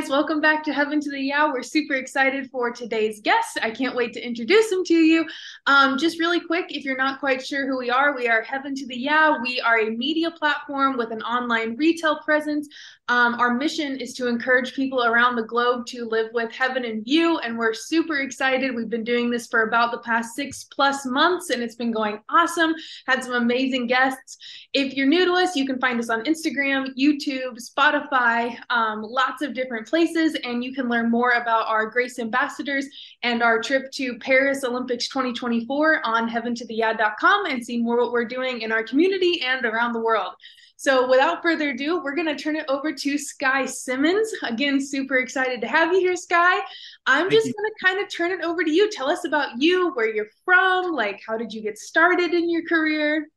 guys, welcome back to Heaven to the Yeah. We're super excited for today's guest. I can't wait to introduce him to you. Um, just really quick, if you're not quite sure who we are, we are Heaven to the Yeah. We are a media platform with an online retail presence. Um, our mission is to encourage people around the globe to live with heaven in view, and we're super excited. We've been doing this for about the past six plus months, and it's been going awesome. Had some amazing guests. If you're new to us, you can find us on Instagram, YouTube, Spotify, um, lots of different places, and you can learn more about our Grace Ambassadors and our trip to Paris Olympics 2024 on heaventotheyeah.com and see more what we're doing in our community and around the world. So, without further ado, we're going to turn it over to Skyy Simmons. Again, super excited to have you here, Skyy. I'm Thank just going to kind of turn it over to you. Tell us about you, where you're from, like how did you get started in your career?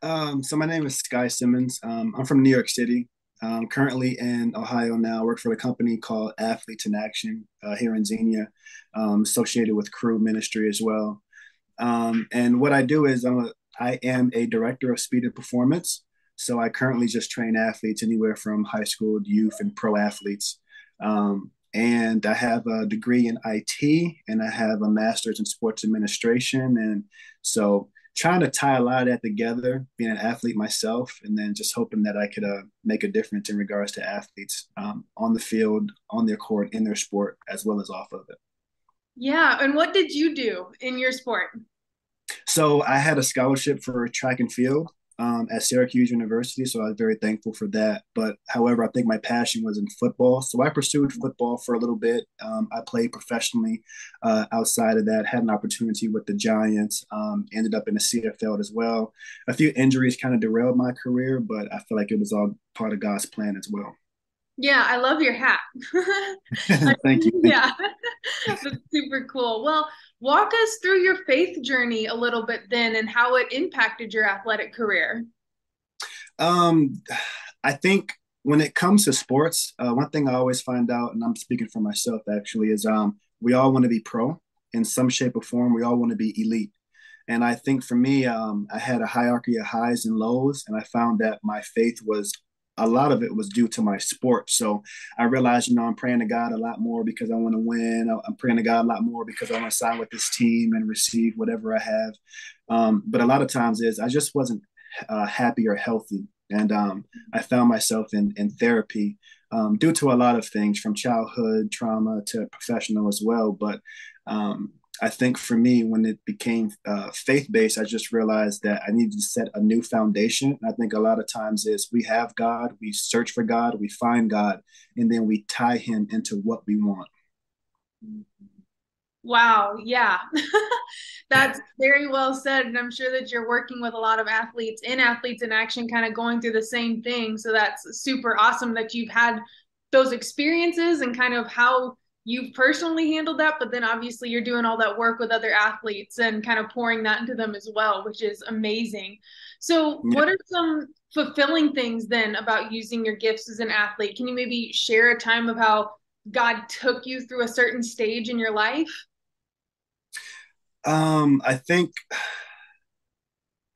Um, so, my name is Skyy Simmons. Um, I'm from New York City. I'm currently in Ohio now. I work for a company called Athletes in Action uh, here in Xenia, um, associated with Cru Ministry as well. Um, and what I do is I'm a, I am a director of speed and performance. So I currently just train athletes anywhere from high school, youth, and pro athletes. Um, and I have a degree in IT and I have a master's in sports administration. And so trying to tie a lot of that together, being an athlete myself, and then just hoping that I could uh, make a difference in regards to athletes um, on the field, on their court, in their sport, as well as off of it. Yeah. And what did you do in your sport? So I had a scholarship for track and field um, at Syracuse University, so I was very thankful for that. But however, I think my passion was in football, so I pursued football for a little bit. Um, I played professionally uh, outside of that, had an opportunity with the Giants, um, ended up in the CFL as well. A few injuries kind of derailed my career, but I feel like it was all part of God's plan as well. Yeah, I love your hat. Thank you. yeah, that's super cool. Well, walk us through your faith journey a little bit then and how it impacted your athletic career. Um, I think when it comes to sports, uh, one thing I always find out, and I'm speaking for myself actually, is um, we all want to be pro in some shape or form. We all want to be elite. And I think for me, um, I had a hierarchy of highs and lows, and I found that my faith was a lot of it was due to my sport. So I realized, you know, I'm praying to God a lot more because I want to win. I'm praying to God a lot more because I want to sign with this team and receive whatever I have. Um, but a lot of times is I just wasn't uh, happy or healthy. And um, I found myself in, in therapy um, due to a lot of things from childhood trauma to professional as well. But um, I think for me, when it became uh, faith based, I just realized that I needed to set a new foundation. I think a lot of times is we have God, we search for God, we find God, and then we tie Him into what we want. Wow, yeah, that's very well said. And I'm sure that you're working with a lot of athletes in Athletes in Action, kind of going through the same thing. So that's super awesome that you've had those experiences and kind of how you've personally handled that, but then obviously you're doing all that work with other athletes and kind of pouring that into them as well, which is amazing. So, yeah. what are some fulfilling things then about using your gifts as an athlete? Can you maybe share a time of how God took you through a certain stage in your life? Um, I think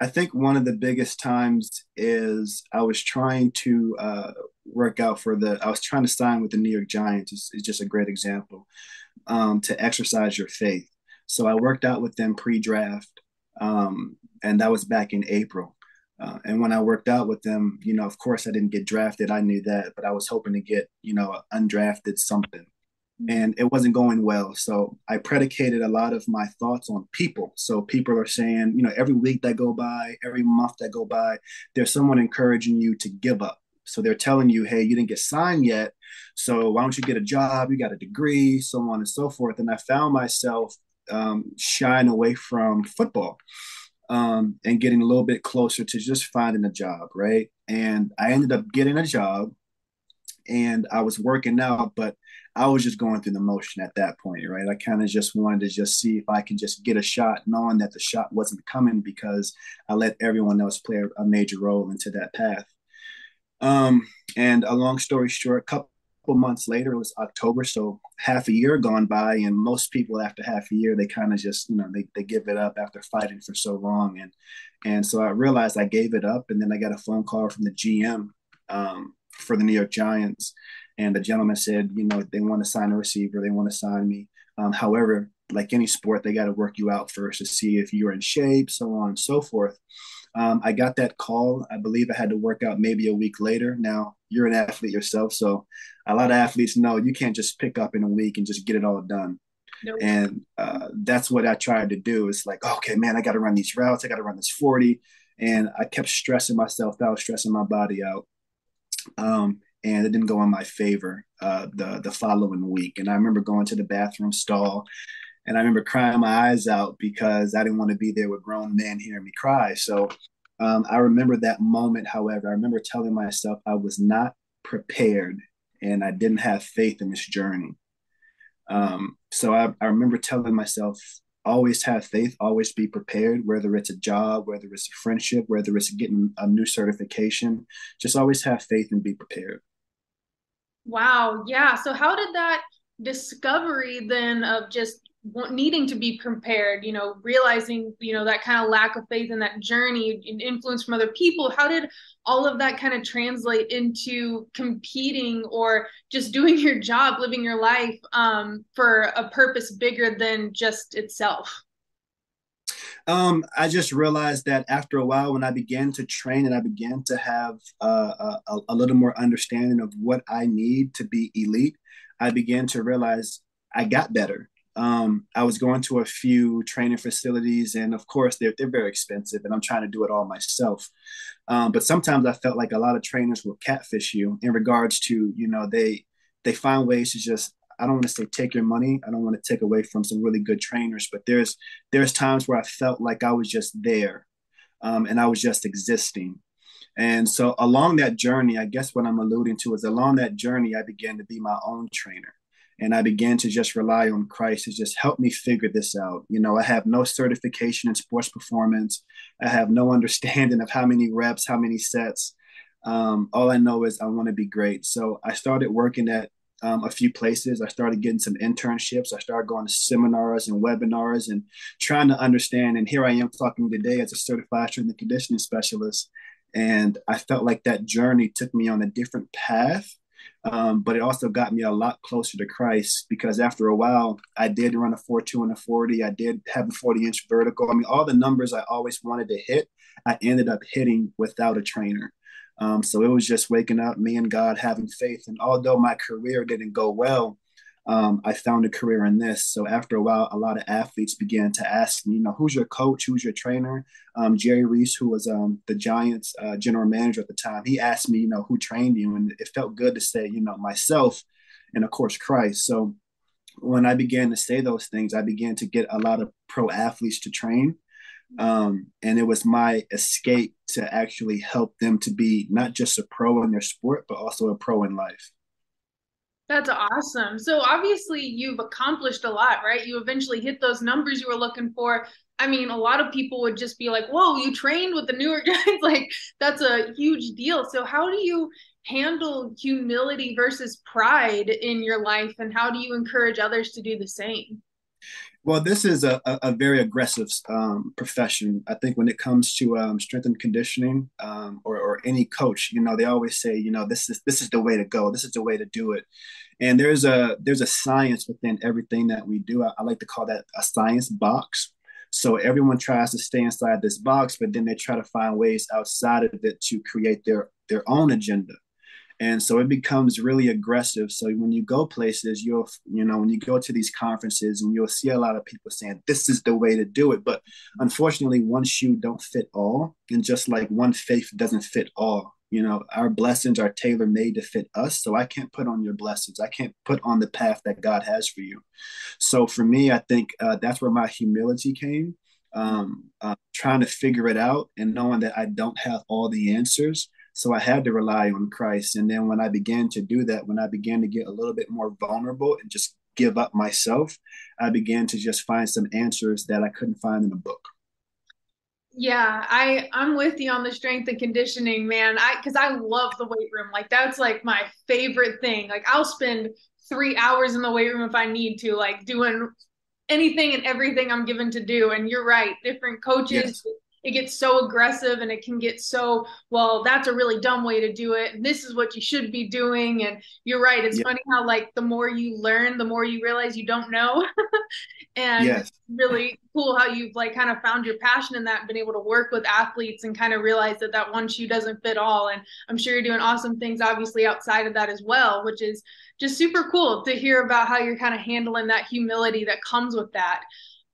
I think one of the biggest times is I was trying to uh, work out for the. I was trying to sign with the New York Giants. is, it's just a great example um, to exercise your faith. So I worked out with them pre-draft, um, and that was back in April. Uh, and when I worked out with them, you know, of course I didn't get drafted. I knew that, but I was hoping to get, you know, undrafted something and it wasn't going well. So I predicated a lot of my thoughts on people. So people are saying, you know, every week that go by, every month that go by, there's someone encouraging you to give up. So they're telling you, hey, you didn't get signed yet. So why don't you get a job? You got a degree, so on and so forth. And I found myself um, shying away from football um, and getting a little bit closer to just finding a job, right? And I ended up getting a job and I was working out, but I was just going through the motion at that point, right? I kind of just wanted to just see if I can just get a shot, knowing that the shot wasn't coming because I let everyone else play a major role into that path. Um, and a long story short, a couple months later, it was October, so half a year gone by, and most people after half a year, they kind of just, you know, they, they give it up after fighting for so long. And and so I realized I gave it up, and then I got a phone call from the GM um, for the New York Giants and the gentleman said, you know, they want to sign a receiver, they want to sign me. Um, however, like any sport, they got to work you out first to see if you're in shape, so on and so forth. Um, I got that call. I believe I had to work out maybe a week later. Now, you're an athlete yourself, so a lot of athletes know you can't just pick up in a week and just get it all done. Nope. And uh, that's what I tried to do. It's like, okay, man, I got to run these routes. I got to run this 40. And I kept stressing myself out, stressing my body out. Um, and it didn't go in my favor uh, the the following week. And I remember going to the bathroom stall, and I remember crying my eyes out because I didn't want to be there with grown men hearing me cry. So um, I remember that moment. However, I remember telling myself I was not prepared and I didn't have faith in this journey. Um, so I, I remember telling myself always have faith, always be prepared, whether it's a job, whether it's a friendship, whether it's getting a new certification, just always have faith and be prepared. Wow. Yeah. So, how did that discovery then of just needing to be prepared, you know, realizing, you know, that kind of lack of faith in that journey and influence from other people, how did all of that kind of translate into competing or just doing your job, living your life um, for a purpose bigger than just itself? Um, I just realized that after a while, when I began to train and I began to have uh, a, a little more understanding of what I need to be elite, I began to realize I got better. Um, I was going to a few training facilities, and of course, they're, they're very expensive, and I'm trying to do it all myself. Um, but sometimes I felt like a lot of trainers will catfish you in regards to, you know, they they find ways to just I don't want to say take your money. I don't want to take away from some really good trainers, but there's there's times where I felt like I was just there, um, and I was just existing. And so along that journey, I guess what I'm alluding to is along that journey, I began to be my own trainer. And I began to just rely on Christ to just help me figure this out. You know, I have no certification in sports performance. I have no understanding of how many reps, how many sets. Um, all I know is I want to be great. So I started working at um, a few places. I started getting some internships. I started going to seminars and webinars and trying to understand. And here I am talking today as a certified strength and conditioning specialist. And I felt like that journey took me on a different path, um, but it also got me a lot closer to Christ because after a while, I did run a 4 2 and a 40. I did have a 40 inch vertical. I mean, all the numbers I always wanted to hit, I ended up hitting without a trainer. Um, so it was just waking up, me and God having faith. And although my career didn't go well, um, I found a career in this. So after a while, a lot of athletes began to ask me, you know, who's your coach? Who's your trainer? Um, Jerry Reese, who was um, the Giants uh, general manager at the time, he asked me, you know, who trained you? And it felt good to say, you know, myself and of course Christ. So when I began to say those things, I began to get a lot of pro athletes to train. Um, and it was my escape to actually help them to be not just a pro in their sport, but also a pro in life. That's awesome. So obviously you've accomplished a lot, right? You eventually hit those numbers you were looking for. I mean, a lot of people would just be like, "Whoa, you trained with the New York Giants!" like that's a huge deal. So how do you handle humility versus pride in your life, and how do you encourage others to do the same? Well, this is a, a, very aggressive um, profession. I think when it comes to um, strength and conditioning um, or, or, any coach, you know, they always say, you know, this is this is the way to go. This is the way to do it. And there's a there's a science within everything that we do. I, I like to call that a science box. So everyone tries to stay inside this box, but then they try to find ways outside of it to create their their own agenda and so it becomes really aggressive. So when you go places you'll you know when you go to these conferences and you'll see a lot of people saying this is the way to do it. But unfortunately one shoe don't fit all. And just like one faith doesn't fit all you know our blessings are tailor made to fit us. So i can't put on your blessings. I can't put on the path that god has for you. So for me i think uh, that's where my humility came um, uh, trying to figure it out and knowing that i don't have all the answers so I had to rely on Christ. And then when I began to do that, when I began to get a little bit more vulnerable and just give up myself, I began to just find some answers that I couldn't find in a book. Yeah, I I'm with you on the strength and conditioning, man. I cuz I love the weight room. Like that's like my favorite thing. Like I'll spend 3 hours in the weight room if I need to, like doing anything and everything I'm given to do. And you're right, different coaches yes it gets so aggressive and it can get so well that's a really dumb way to do it. And this is what you should be doing. And you're right. It's yeah. funny how like the more you learn the more you realize you don't know. And yes. really cool how you've like kind of found your passion in that and been able to work with athletes and kind of realize that that one shoe doesn't fit all. And i'm sure you're doing awesome things obviously outside of that as well which is just super cool to hear about how you're kind of handling that humility that comes with that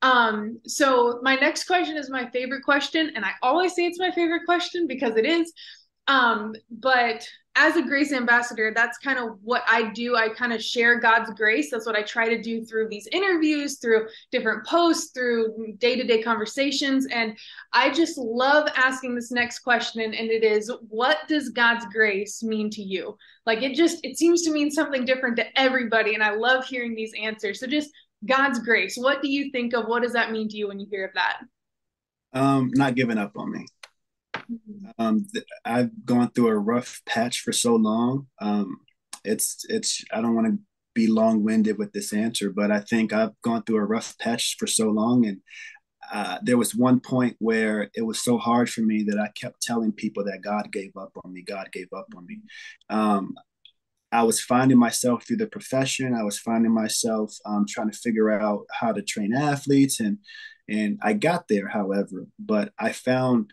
um, so my next question is my favorite question, and I always say it's my favorite question because it is. Um, but as a grace ambassador, that's kind of what I do. I kind of share God's grace. That's what I try to do through these interviews, through different posts, through day to day conversations. And I just love asking this next question. And it is, what does God's grace mean to you? Like it just, it seems to mean something different to everybody. And I love hearing these answers. So just God's grace. What do you think of? What does that mean to you when you hear of that? Um, not giving up on me. Um, th- I've gone through a rough patch for so long. Um, it's it's. I don't want to be long winded with this answer, but I think I've gone through a rough patch for so long, and uh, there was one point where it was so hard for me that I kept telling people that God gave up on me. God gave up on me. Um, I was finding myself through the profession. I was finding myself um, trying to figure out how to train athletes, and and I got there, however, but I found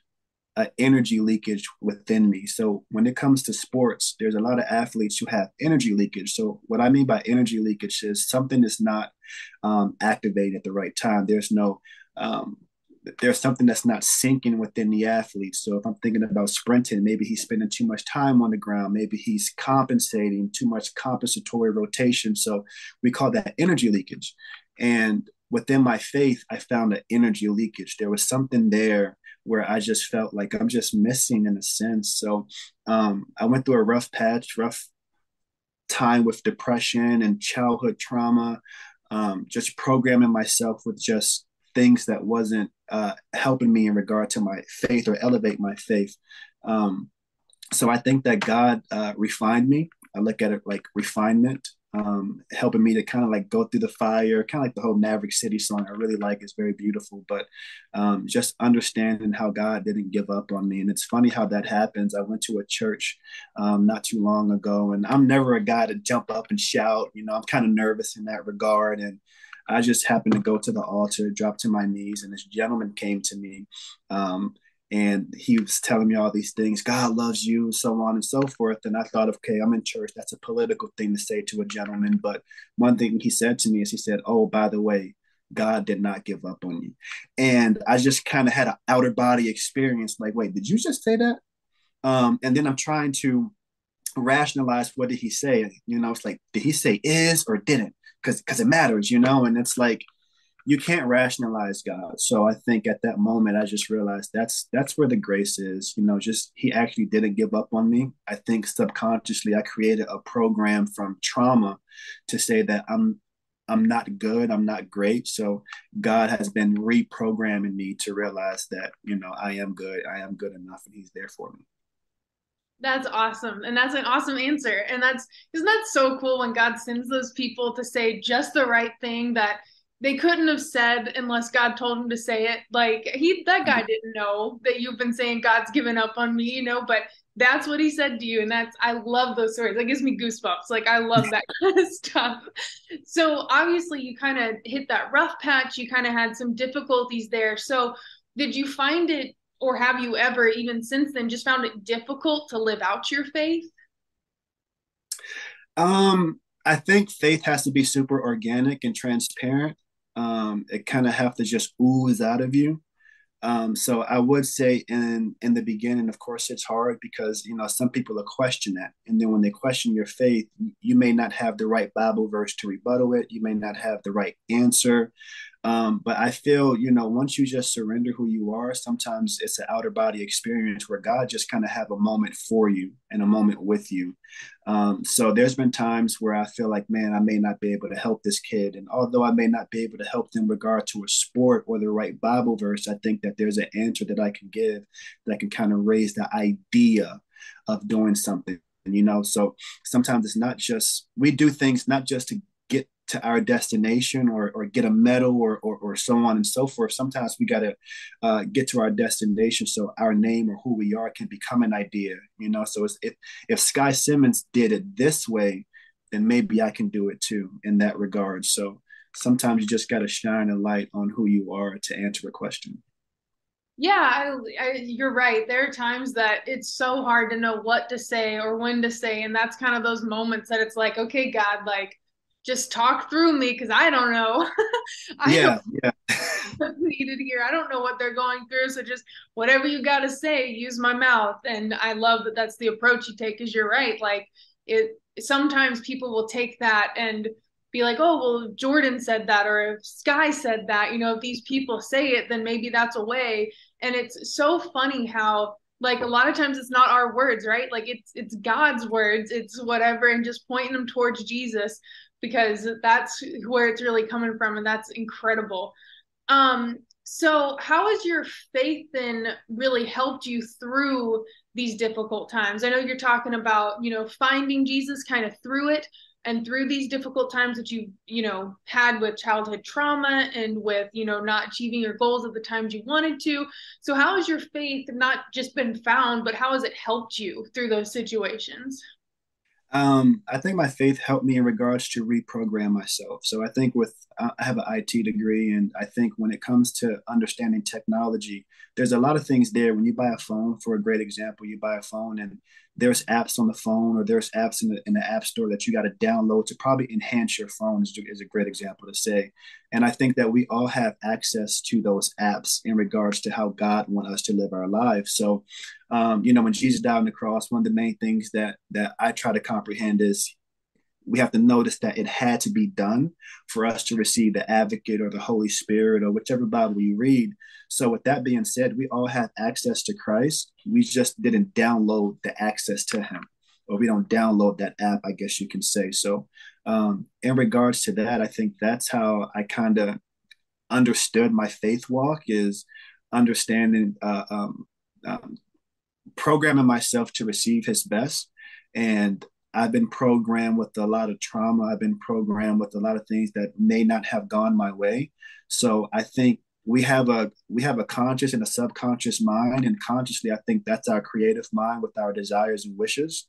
an energy leakage within me. So when it comes to sports, there's a lot of athletes who have energy leakage. So what I mean by energy leakage is something is not um, activated at the right time. There's no um, there's something that's not syncing within the athlete. So if I'm thinking about sprinting, maybe he's spending too much time on the ground. Maybe he's compensating too much compensatory rotation. So we call that energy leakage. And within my faith, I found an energy leakage. There was something there where I just felt like I'm just missing in a sense. So um, I went through a rough patch, rough time with depression and childhood trauma. Um, just programming myself with just things that wasn't uh, helping me in regard to my faith or elevate my faith. Um, so I think that God uh, refined me. I look at it like refinement, um, helping me to kind of like go through the fire, kind of like the whole Maverick City song. I really like it's very beautiful, but um, just understanding how God didn't give up on me. And it's funny how that happens. I went to a church um, not too long ago, and I'm never a guy to jump up and shout. You know, I'm kind of nervous in that regard, and I just happened to go to the altar, dropped to my knees, and this gentleman came to me. Um, and he was telling me all these things god loves you and so on and so forth. And i thought okay i'm in church. That's a political thing to say to a gentleman. But one thing he said to me is he said oh by the way god did not give up on you. And i just kind of had an outer body experience like wait did you just say that? Um, and then i'm trying to rationalize what did he say you know it's like did he say is or didn't because because it matters, you know. And it's like you can't rationalize God. So I think at that moment I just realized that's that's where the grace is. You know, just He actually didn't give up on me. I think subconsciously I created a program from trauma to say that I'm I'm not good, I'm not great. So God has been reprogramming me to realize that, you know, I am good, I am good enough, and He's there for me. That's awesome. And that's an awesome answer. And that's isn't that so cool when God sends those people to say just the right thing that they couldn't have said unless God told them to say it. Like he that guy didn't know that you've been saying God's given up on me, you know, but that's what he said to you. And that's I love those stories. That gives me goosebumps. Like I love that kind of stuff. So obviously you kind of hit that rough patch. You kind of had some difficulties there. So did you find it or have you ever even since then just found it difficult to live out your faith um i think faith has to be super organic and transparent um it kind of have to just ooze out of you um, so I would say in in the beginning, of course, it's hard because you know some people will question that, and then when they question your faith, you may not have the right Bible verse to rebuttal it. You may not have the right answer. Um, but I feel, you know, once you just surrender who you are, sometimes it's an outer body experience where God just kind of have a moment for you and a moment with you. Um, so there's been times where I feel like, man, I may not be able to help this kid. And although I may not be able to help them regard to a sport or the right Bible verse, I think that there's an answer that I can give that can kind of raise the idea of doing something. You know, so sometimes it's not just we do things not just to to our destination or, or get a medal or, or, or so on and so forth. Sometimes we got to uh, get to our destination so our name or who we are can become an idea, you know? So if, if Skyy Simmons did it this way, then maybe I can do it too in that regard. So sometimes you just got to shine a light on who you are to answer a question. Yeah, I, I, you're right. There are times that it's so hard to know what to say or when to say, and that's kind of those moments that it's like, okay, God, like just talk through me because I don't know. I yeah, don't yeah. needed here. I don't know what they're going through, so just whatever you got to say, use my mouth. And I love that that's the approach you take. Because you're right, like it. Sometimes people will take that and be like, oh, well, Jordan said that, or if Skyy said that, you know, if these people say it, then maybe that's a way. And it's so funny how like a lot of times it's not our words, right? Like it's it's God's words, it's whatever, and just pointing them towards Jesus because that's where it's really coming from, and that's incredible. Um, so how has your faith then really helped you through these difficult times? I know you're talking about, you know, finding Jesus kind of through it, and through these difficult times that you you know had with childhood trauma and with you know not achieving your goals at the times you wanted to so how has your faith not just been found but how has it helped you through those situations um, I think my faith helped me in regards to reprogram myself. So I think with I have an IT degree, and I think when it comes to understanding technology, there's a lot of things there. When you buy a phone, for a great example, you buy a phone and there's apps on the phone or there's apps in the, in the app store that you got to download to probably enhance your phone is, is a great example to say. And i think that we all have access to those apps in regards to how god wants us to live our lives. So um, you know when jesus died on the cross one of the main things that that i try to comprehend is we have to notice that it had to be done for us to receive the advocate or the Holy Spirit or whichever Bible you read. So, with that being said, we all have access to Christ. We just didn't download the access to Him, or we don't download that app, I guess you can say. So, um, in regards to that, I think that's how I kind of understood my faith walk is understanding, uh, um, um, programming myself to receive His best and I've been programmed with a lot of trauma. I've been programmed with a lot of things that may not have gone my way. So I think we have a we have a conscious and a subconscious mind, and consciously, I think that's our creative mind with our desires and wishes.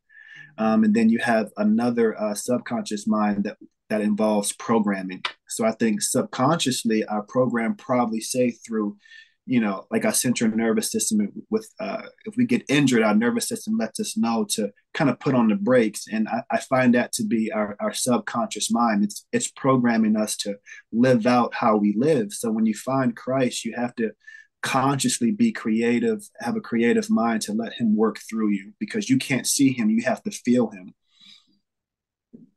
Um, and then you have another uh, subconscious mind that that involves programming. So I think subconsciously, our program probably say through you know, like our central nervous system with, uh, if we get injured, our nervous system lets us know to kind of put on the brakes. And I, I find that to be our, our subconscious mind. It's, it's programming us to live out how we live. So when you find Christ, you have to consciously be creative, have a creative mind to let him work through you because you can't see him. You have to feel him.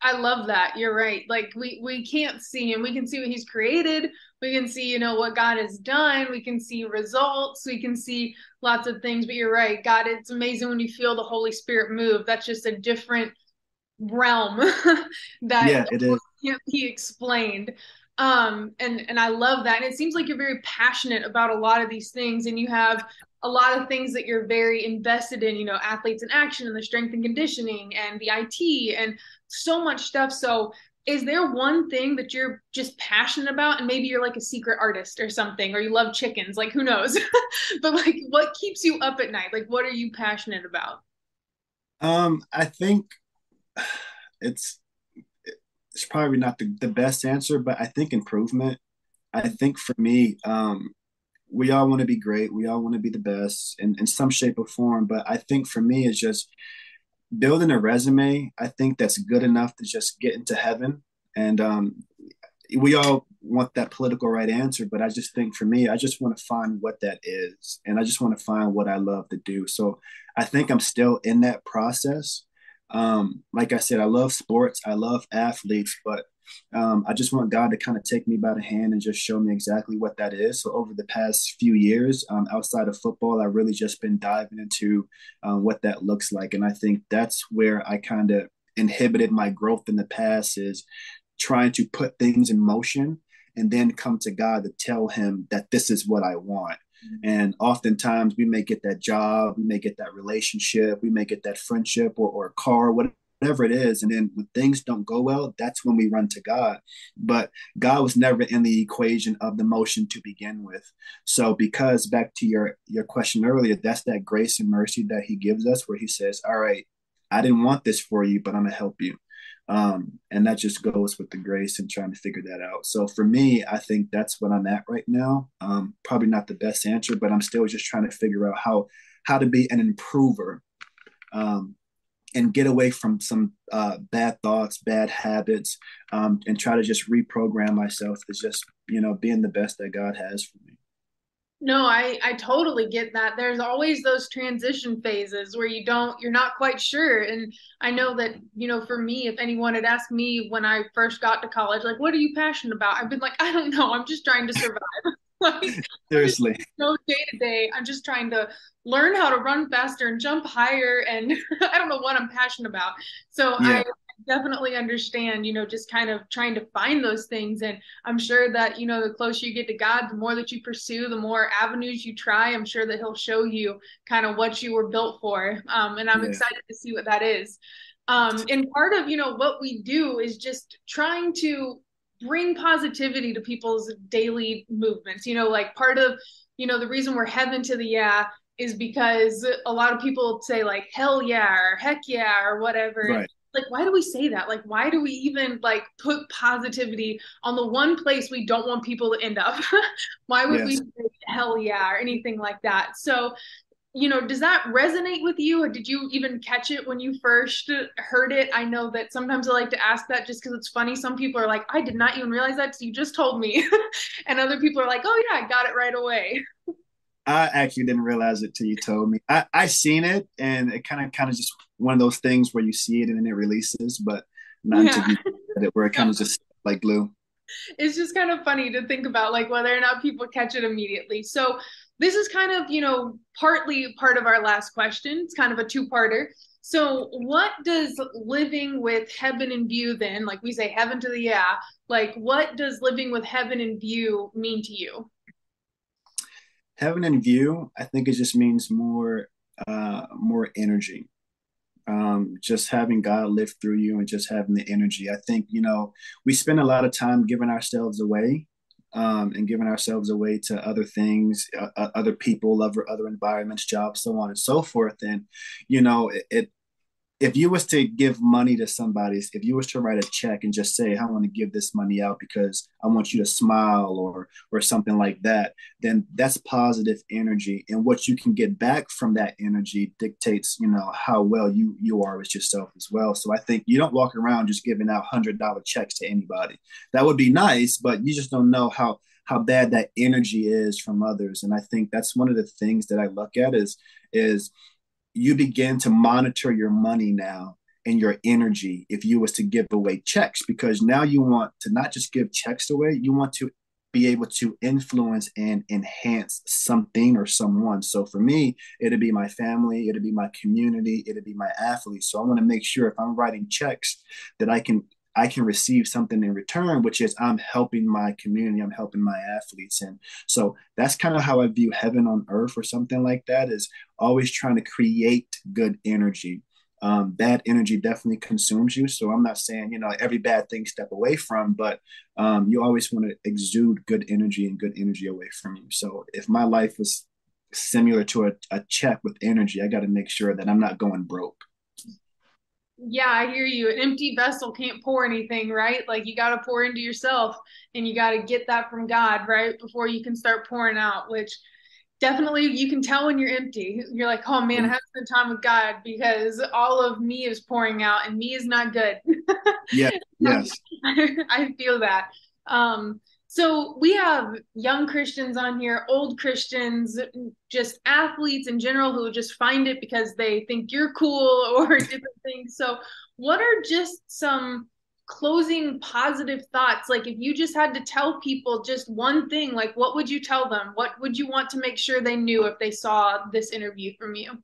I love that. You're right. Like we we can't see him. We can see what he's created. We can see, you know, what God has done. We can see results. We can see lots of things. But you're right. God, it's amazing when you feel the Holy Spirit move. That's just a different realm that yeah, it is. can't be explained. Um, and and I love that. And it seems like you're very passionate about a lot of these things, and you have a lot of things that you're very invested in, you know, athletes in action and the strength and conditioning and the IT and so much stuff. So, is there one thing that you're just passionate about and maybe you're like a secret artist or something or you love chickens, like who knows? but like what keeps you up at night? Like what are you passionate about? Um, I think it's it's probably not the, the best answer, but I think improvement. I think for me, um, we all want to be great. We all want to be the best in, in some shape or form. But I think for me, it's just building a resume. I think that's good enough to just get into heaven. And um, we all want that political right answer. But I just think for me, I just want to find what that is. And I just want to find what I love to do. So I think I'm still in that process. Um, like I said, I love sports, I love athletes, but um, I just want God to kind of take me by the hand and just show me exactly what that is. So over the past few years, um, outside of football, I've really just been diving into um, what that looks like, and I think that's where I kind of inhibited my growth in the past is trying to put things in motion and then come to God to tell Him that this is what I want. Mm-hmm. And oftentimes we may get that job, we may get that relationship, we may get that friendship or, or a car, whatever whatever it is. And then when things don't go well, that's when we run to God. But God was never in the equation of the motion to begin with. So because back to your your question earlier, that's that grace and mercy that he gives us where he says, All right, I didn't want this for you, but I'm gonna help you. Um, and that just goes with the grace and trying to figure that out. So for me, I think that's what I'm at right now. Um, probably not the best answer, but I'm still just trying to figure out how how to be an improver um, and get away from some uh, bad thoughts, bad habits, um, and try to just reprogram myself to just you know being the best that God has for me. No, I I totally get that. There's always those transition phases where you don't you're not quite sure and I know that, you know, for me if anyone had asked me when I first got to college like what are you passionate about? I've been like I don't know, I'm just trying to survive. like seriously. No day to day. I'm just trying to learn how to run faster and jump higher and I don't know what I'm passionate about. So yeah. I definitely understand, you know, just kind of trying to find those things. And I'm sure that, you know, the closer you get to God, the more that you pursue, the more avenues you try. I'm sure that He'll show you kind of what you were built for. Um, and I'm yeah. excited to see what that is. Um, and part of, you know, what we do is just trying to bring positivity to people's daily movements. You know, like part of, you know, the reason we're heaven to the yeah is because a lot of people say like hell yeah or heck yeah or whatever. Right like why do we say that like why do we even like put positivity on the one place we don't want people to end up why would yes. we say hell yeah or anything like that so you know does that resonate with you or did you even catch it when you first heard it i know that sometimes i like to ask that just because it's funny some people are like i did not even realize that so you just told me and other people are like oh yeah i got it right away I actually didn't realize it till you told me. I I seen it, and it kind of kind of just one of those things where you see it and then it releases, but not yeah. until it, where it kind of just like glue. It's just kind of funny to think about, like whether or not people catch it immediately. So this is kind of you know partly part of our last question. It's kind of a two-parter. So, what does living with heaven in view then, like we say heaven to the yeah, like what does living with heaven in view mean to you? heaven in view, I think it just means more uh, more energy. Um, just having God live through you and just having the energy. I think you know we spend a lot of time giving ourselves away um, and giving ourselves away to other things, uh, uh other people, other other environments, jobs, so on and so forth. And you know, it, it if you was to give money to somebody, if you was to write a check and just say, I want to give this money out because I want you to smile or or something like that, then that's positive energy. And what you can get back from that energy dictates, you know, how well you you are with yourself as well. So I think you don't walk around just giving out hundred dollar checks to anybody. That would be nice, but you just don't know how how bad that energy is from others. And I think that's one of the things that I look at is is you begin to monitor your money now and your energy if you was to give away checks because now you want to not just give checks away you want to be able to influence and enhance something or someone. So for me it'd be my family it'd be my community it'd be my athletes. So i want to make sure if i'm writing checks that i can I can receive something in return, which is I'm helping my community, I'm helping my athletes. And so that's kind of how I view heaven on earth or something like that is always trying to create good energy. Um, bad energy definitely consumes you. So I'm not saying, you know, every bad thing step away from, but um, you always want to exude good energy and good energy away from you. So if my life was similar to a, a check with energy, I got to make sure that I'm not going broke yeah, I hear you. An empty vessel can't pour anything, right? Like you got to pour into yourself and you got to get that from God, right? Before you can start pouring out, which definitely you can tell when you're empty. You're like, oh man, I have to spend time with God because all of me is pouring out and me is not good. yeah, yes. I feel that. Um, so we have young Christians on here, old Christians, just athletes in general who just find it because they think you're cool or different things. So, what are just some closing positive thoughts? Like, if you just had to tell people just one thing, like, what would you tell them? What would you want to make sure they knew if they saw this interview from you?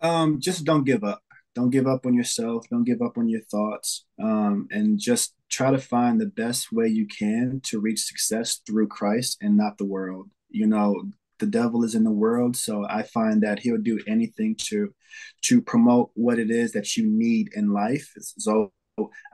Um, just don't give up. Don't give up on yourself. Don't give up on your thoughts. Um, and just try to find the best way you can to reach success through Christ and not the world. You know, the devil is in the world. So I find that he'll do anything to to promote what it is that you need in life. So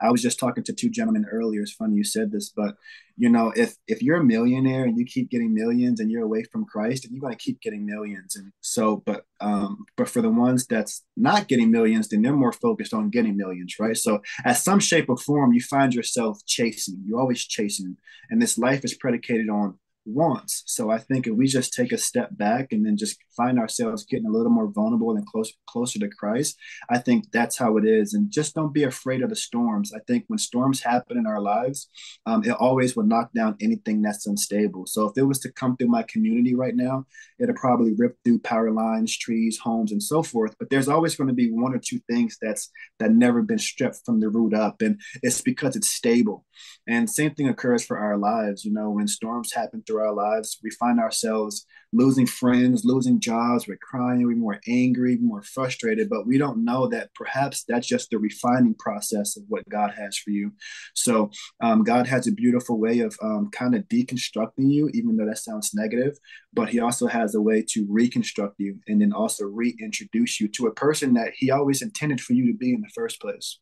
I was just talking to two gentlemen earlier. It's funny you said this, but you know, if if you're a millionaire and you keep getting millions and you're away from Christ, and you're going to keep getting millions. And so, but um, but for the ones that's not getting millions, then they're more focused on getting millions, right? So, at some shape or form, you find yourself chasing. You're always chasing, and this life is predicated on wants. So I think if we just take a step back and then just find ourselves getting a little more vulnerable and closer closer to Christ, I think that's how it is. And just don't be afraid of the storms. I think when storms happen in our lives, um, it always will knock down anything that's unstable. So if it was to come through my community right now, it'll probably rip through power lines, trees, homes, and so forth. But there's always going to be one or two things that's that never been stripped from the root up, and it's because it's stable. And same thing occurs for our lives. You know, when storms happen through through our lives, we find ourselves losing friends, losing jobs, we're crying, we're more angry, more frustrated, but we don't know that perhaps that's just the refining process of what God has for you. So um, God has a beautiful way of um, kind of deconstructing you, even though that sounds negative, but He also has a way to reconstruct you and then also reintroduce you to a person that He always intended for you to be in the first place.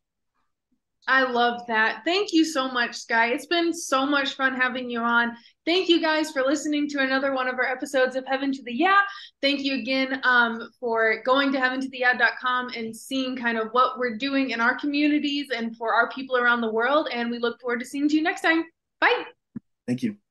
I love that. Thank you so much, Skyy. It's been so much fun having you on. Thank you guys for listening to another one of our episodes of Heaven to the Yeah. Thank you again um, for going to heaventotheyeah.com and seeing kind of what we're doing in our communities and for our people around the world. And we look forward to seeing you next time. Bye. Thank you.